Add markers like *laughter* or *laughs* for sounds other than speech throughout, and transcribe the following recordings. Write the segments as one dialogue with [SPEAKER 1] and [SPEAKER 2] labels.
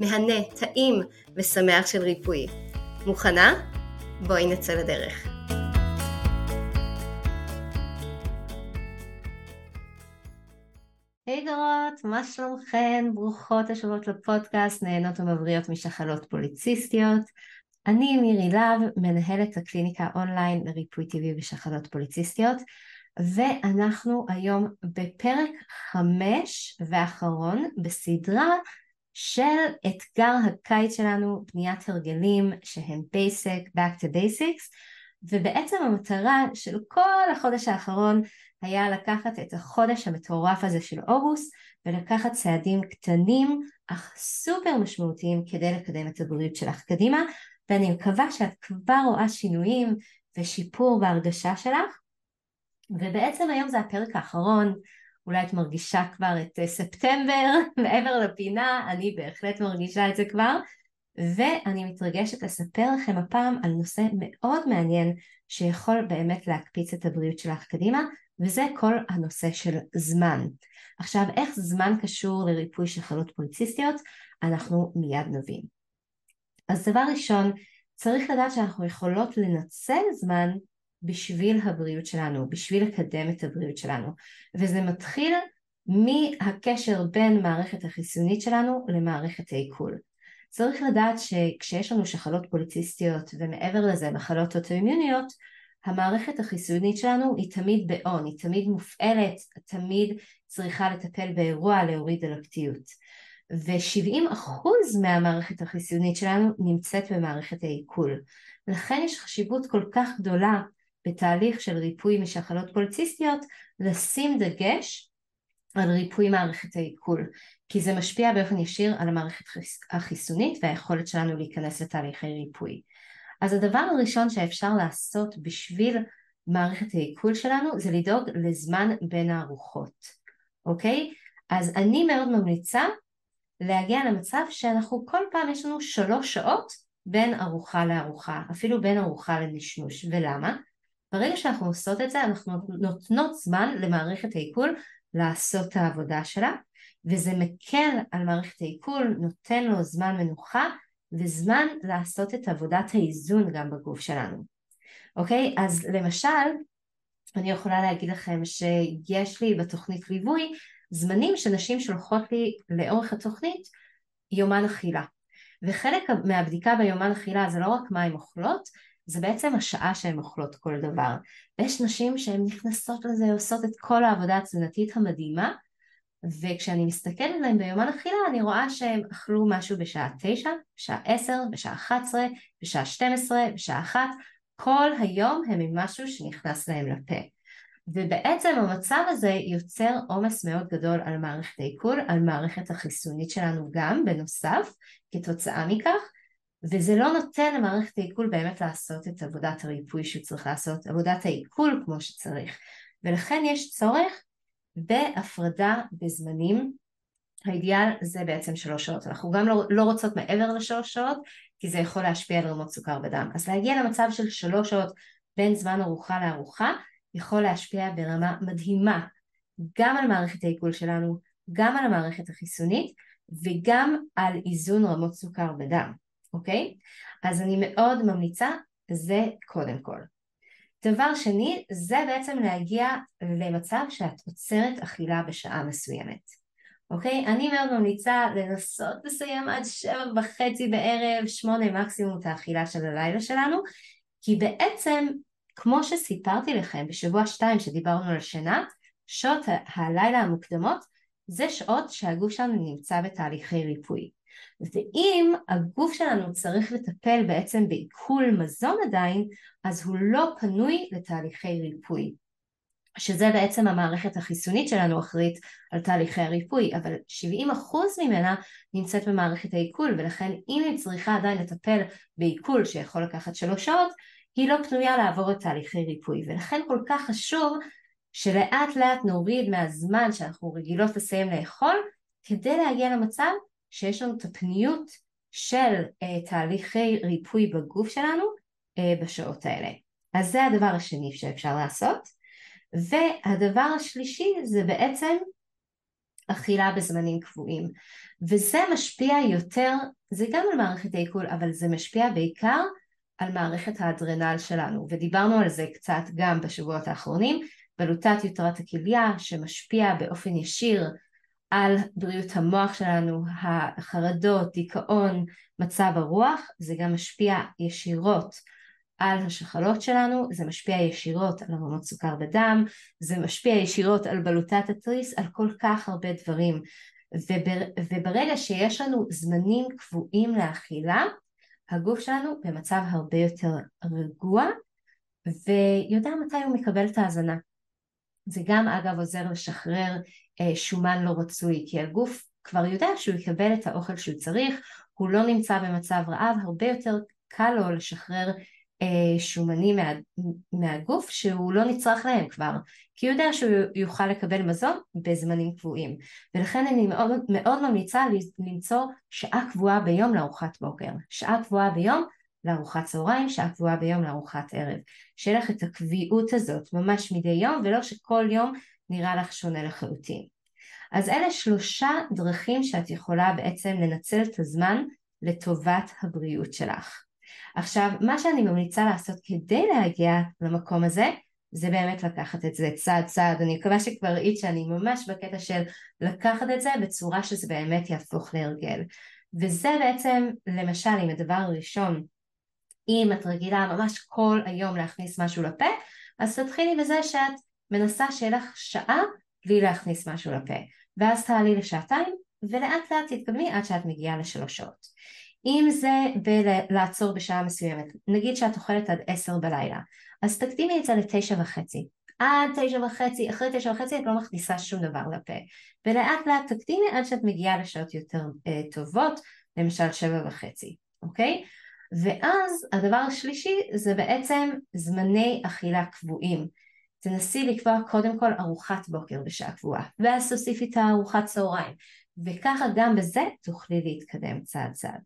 [SPEAKER 1] מהנה, טעים ושמח של ריפוי. מוכנה? בואי נצא לדרך. היי דורות, מה שלומכן? ברוכות השבועות לפודקאסט, נהנות ומבריאות משחלות פוליציסטיות. אני מירי להב, מנהלת הקליניקה אונליין לריפוי טבעי בשחלות פוליציסטיות, ואנחנו היום בפרק חמש ואחרון בסדרה של אתגר הקיץ שלנו, בניית הרגלים שהם basic, back to basics, ובעצם המטרה של כל החודש האחרון היה לקחת את החודש המטורף הזה של אוגוסט ולקחת צעדים קטנים אך סופר משמעותיים כדי לקדם את הבריאות שלך קדימה ואני מקווה שאת כבר רואה שינויים ושיפור בהרגשה שלך. ובעצם היום זה הפרק האחרון אולי את מרגישה כבר את אה, ספטמבר *laughs* מעבר לפינה, אני בהחלט מרגישה את זה כבר, ואני מתרגשת לספר לכם הפעם על נושא מאוד מעניין שיכול באמת להקפיץ את הבריאות שלך קדימה, וזה כל הנושא של זמן. עכשיו, איך זמן קשור לריפוי של חלות פוליציסטיות? אנחנו מיד נבין. אז דבר ראשון, צריך לדעת שאנחנו יכולות לנצל זמן בשביל הבריאות שלנו, בשביל לקדם את הבריאות שלנו. וזה מתחיל מהקשר בין מערכת החיסונית שלנו למערכת העיכול. צריך לדעת שכשיש לנו שחלות פוליציסטיות ומעבר לזה מחלות אוטואימיוניות, המערכת החיסונית שלנו היא תמיד באון, היא תמיד מופעלת, תמיד צריכה לטפל באירוע להוריד אלקטיות. ו-70% מהמערכת החיסונית שלנו נמצאת במערכת העיכול. לכן יש חשיבות כל כך גדולה בתהליך של ריפוי משחלות פוליציסטיות לשים דגש על ריפוי מערכת העיכול כי זה משפיע באופן ישיר על המערכת החיסונית והיכולת שלנו להיכנס לתהליכי ריפוי. אז הדבר הראשון שאפשר לעשות בשביל מערכת העיכול שלנו זה לדאוג לזמן בין הארוחות, אוקיי? אז אני מאוד ממליצה להגיע למצב שאנחנו כל פעם יש לנו שלוש שעות בין ארוחה לארוחה, אפילו בין ארוחה לנשנוש, ולמה? ברגע שאנחנו עושות את זה אנחנו נותנות זמן למערכת העיכול לעשות את העבודה שלה וזה מקל על מערכת העיכול, נותן לו זמן מנוחה וזמן לעשות את עבודת האיזון גם בגוף שלנו. אוקיי? אז למשל, אני יכולה להגיד לכם שיש לי בתוכנית ליווי זמנים שנשים שולחות לי לאורך התוכנית יומן אכילה. וחלק מהבדיקה ביומן אכילה זה לא רק מה הן אוכלות, זה בעצם השעה שהן אוכלות כל דבר. ויש נשים שהן נכנסות לזה, עושות את כל העבודה התזונתית המדהימה, וכשאני מסתכלת עליהן ביומן אכילה אני רואה שהן אכלו משהו בשעה תשע, בשעה עשר, בשעה אחת עשרה, בשעה שתים עשרה, בשעה אחת, כל היום הם עם משהו שנכנס להם לפה. ובעצם המצב הזה יוצר עומס מאוד גדול על מערכת העיכול, על מערכת החיסונית שלנו גם בנוסף כתוצאה מכך וזה לא נותן למערכת העיכול באמת לעשות את עבודת הריפוי שהוא צריך לעשות, עבודת העיכול כמו שצריך. ולכן יש צורך בהפרדה בזמנים. האידיאל זה בעצם שלוש שעות. אנחנו גם לא, לא רוצות מעבר לשלוש שעות כי זה יכול להשפיע על רמות סוכר בדם. אז להגיע למצב של שלוש שעות בין זמן ארוחה לארוחה יכול להשפיע ברמה מדהימה גם על מערכת העיכול שלנו גם על המערכת החיסונית וגם על איזון רמות סוכר בדם אוקיי? אז אני מאוד ממליצה, זה קודם כל. דבר שני, זה בעצם להגיע למצב שאת עוצרת אכילה בשעה מסוימת, אוקיי? אני מאוד ממליצה לנסות לסיים עד שבע וחצי בערב, שמונה מקסימום את האכילה של הלילה שלנו, כי בעצם, כמו שסיפרתי לכם בשבוע שתיים שדיברנו על שינה, שעות הלילה המוקדמות זה שעות שהגוף שלנו נמצא בתהליכי ריפוי. ואם הגוף שלנו צריך לטפל בעצם בעיכול מזון עדיין, אז הוא לא פנוי לתהליכי ריפוי. שזה בעצם המערכת החיסונית שלנו אחראית על תהליכי הריפוי, אבל 70% ממנה נמצאת במערכת העיכול, ולכן אם היא צריכה עדיין לטפל בעיכול שיכול לקחת שלוש שעות, היא לא פנויה לעבור את תהליכי ריפוי, ולכן כל כך חשוב שלאט לאט נוריד מהזמן שאנחנו רגילות לסיים לאכול, כדי להגיע למצב שיש לנו את הפניות של uh, תהליכי ריפוי בגוף שלנו uh, בשעות האלה. אז זה הדבר השני שאפשר לעשות. והדבר השלישי זה בעצם אכילה בזמנים קבועים. וזה משפיע יותר, זה גם על מערכת העיכול, אבל זה משפיע בעיקר על מערכת האדרנל שלנו, ודיברנו על זה קצת גם בשבועות האחרונים, בלוטת יתרת הכליה שמשפיע באופן ישיר על בריאות המוח שלנו, החרדות, דיכאון, מצב הרוח, זה גם משפיע ישירות על השחלות שלנו, זה משפיע ישירות על רמות סוכר בדם, זה משפיע ישירות על בלוטת התריס, על כל כך הרבה דברים. ובר, וברגע שיש לנו זמנים קבועים לאכילה, הגוף שלנו במצב הרבה יותר רגוע ויודע מתי הוא מקבל את ההזנה. זה גם אגב עוזר לשחרר אה, שומן לא רצוי, כי הגוף כבר יודע שהוא יקבל את האוכל שהוא צריך, הוא לא נמצא במצב רעב, הרבה יותר קל לו לשחרר אה, שומנים מה, מהגוף שהוא לא נצרך להם כבר, כי הוא יודע שהוא יוכל לקבל מזון בזמנים קבועים. ולכן אני מאוד, מאוד ממליצה למצוא שעה קבועה ביום לארוחת בוקר, שעה קבועה ביום לארוחת צהריים, שעה קבועה ביום לארוחת ערב. שיהיה לך את הקביעות הזאת ממש מדי יום, ולא שכל יום נראה לך שונה לחלוטין. אז אלה שלושה דרכים שאת יכולה בעצם לנצל את הזמן לטובת הבריאות שלך. עכשיו, מה שאני ממליצה לעשות כדי להגיע למקום הזה, זה באמת לקחת את זה צעד צעד, אני מקווה שכבר ראית שאני ממש בקטע של לקחת את זה בצורה שזה באמת יהפוך להרגל. וזה בעצם, למשל, אם הדבר הראשון, אם את רגילה ממש כל היום להכניס משהו לפה, אז תתחילי בזה שאת מנסה שיהיה לך שעה בלי להכניס משהו לפה, ואז תעלי לשעתיים, ולאט לאט תתקדמי עד שאת מגיעה לשלוש שעות. אם זה בלעצור בשעה מסוימת, נגיד שאת אוכלת עד עשר בלילה, אז תקדימי את זה לתשע וחצי. עד תשע וחצי, אחרי תשע וחצי את לא מכניסה שום דבר לפה. ולאט לאט תקדימי עד שאת מגיעה לשעות יותר אה, טובות, למשל שבע וחצי, אוקיי? ואז הדבר השלישי זה בעצם זמני אכילה קבועים. תנסי לקבוע קודם כל ארוחת בוקר בשעה קבועה, ואז תוסיפי את הארוחת צהריים, וככה גם בזה תוכלי להתקדם צעד צעד.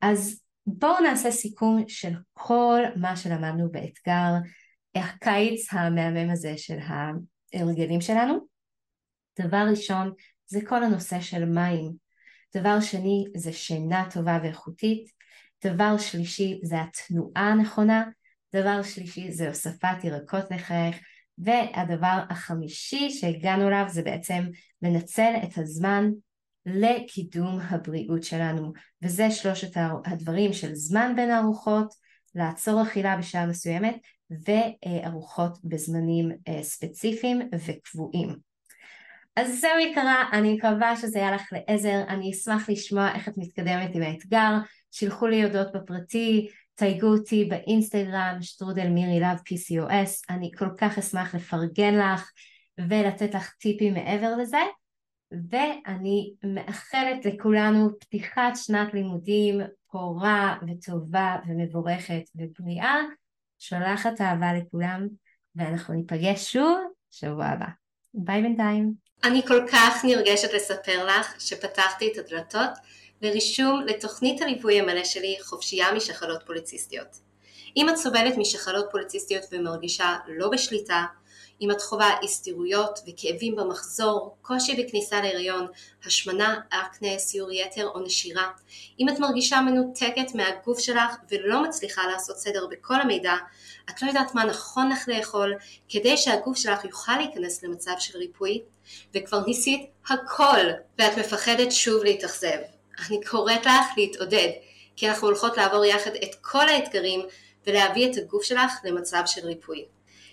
[SPEAKER 1] אז בואו נעשה סיכום של כל מה שלמדנו באתגר הקיץ המהמם הזה של ההרגלים שלנו. דבר ראשון זה כל הנושא של מים. דבר שני זה שינה טובה ואיכותית. דבר שלישי זה התנועה הנכונה. דבר שלישי זה הוספת ירקות לחייך. והדבר החמישי שהגענו אליו זה בעצם לנצל את הזמן לקידום הבריאות שלנו וזה שלושת הדברים של זמן בין הארוחות, לעצור אכילה בשעה מסוימת וארוחות בזמנים אה, ספציפיים וקבועים. אז זהו יקרה, אני מקווה שזה היה לך לעזר, אני אשמח לשמוע איך את מתקדמת עם האתגר, שילחו לי הודעות בפרטי, תייגו אותי באינסטגרם, שטרודל מירי לאב PCOS, אני כל כך אשמח לפרגן לך ולתת לך טיפים מעבר לזה. ואני מאחלת לכולנו פתיחת שנת לימודים פורה וטובה ומבורכת ובריאה. שולחת אהבה לכולם, ואנחנו ניפגש שוב שבוע הבא. ביי בינתיים.
[SPEAKER 2] אני כל כך נרגשת לספר לך שפתחתי את הדלתות לרישום לתוכנית הליווי המלא שלי חופשייה משחלות פוליציסטיות. אם את סובלת משחלות פוליציסטיות ומרגישה לא בשליטה, אם את חווה אי סתירויות וכאבים במחזור, קושי בכניסה להיריון, השמנה, אקנה, סיור יתר או נשירה, אם את מרגישה מנותקת מהגוף שלך ולא מצליחה לעשות סדר בכל המידע, את לא יודעת מה נכון לך לאכול כדי שהגוף שלך יוכל להיכנס למצב של ריפוי, וכבר ניסית הכל ואת מפחדת שוב להתאכזב. אני קוראת לך להתעודד, כי אנחנו הולכות לעבור יחד את כל האתגרים ולהביא את הגוף שלך למצב של ריפוי.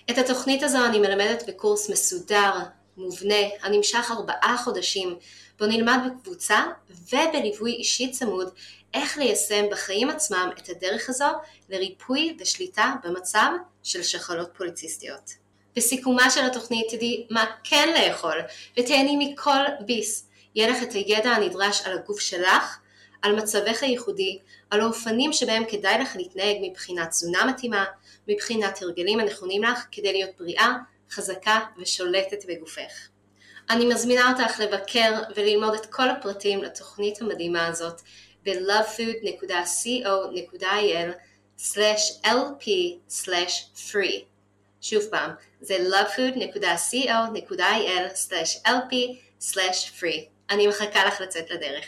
[SPEAKER 2] את התוכנית הזו אני מלמדת בקורס מסודר, מובנה, הנמשך ארבעה חודשים, בו נלמד בקבוצה ובליווי אישי צמוד איך ליישם בחיים עצמם את הדרך הזו לריפוי ושליטה במצב של שחלות פוליציסטיות. בסיכומה של התוכנית תדעי מה כן לאכול ותהני מכל ביס. יהיה לך את הידע הנדרש על הגוף שלך, על מצבך הייחודי, על האופנים שבהם כדאי לך להתנהג מבחינת תזונה מתאימה, מבחינת הרגלים הנכונים לך כדי להיות בריאה, חזקה ושולטת בגופך. אני מזמינה אותך לבקר וללמוד את כל הפרטים לתוכנית המדהימה הזאת ב-lovefood.co.il/lp/free שוב פעם, זה lovefood.co.il/lp/free אני מחכה לך לצאת לדרך.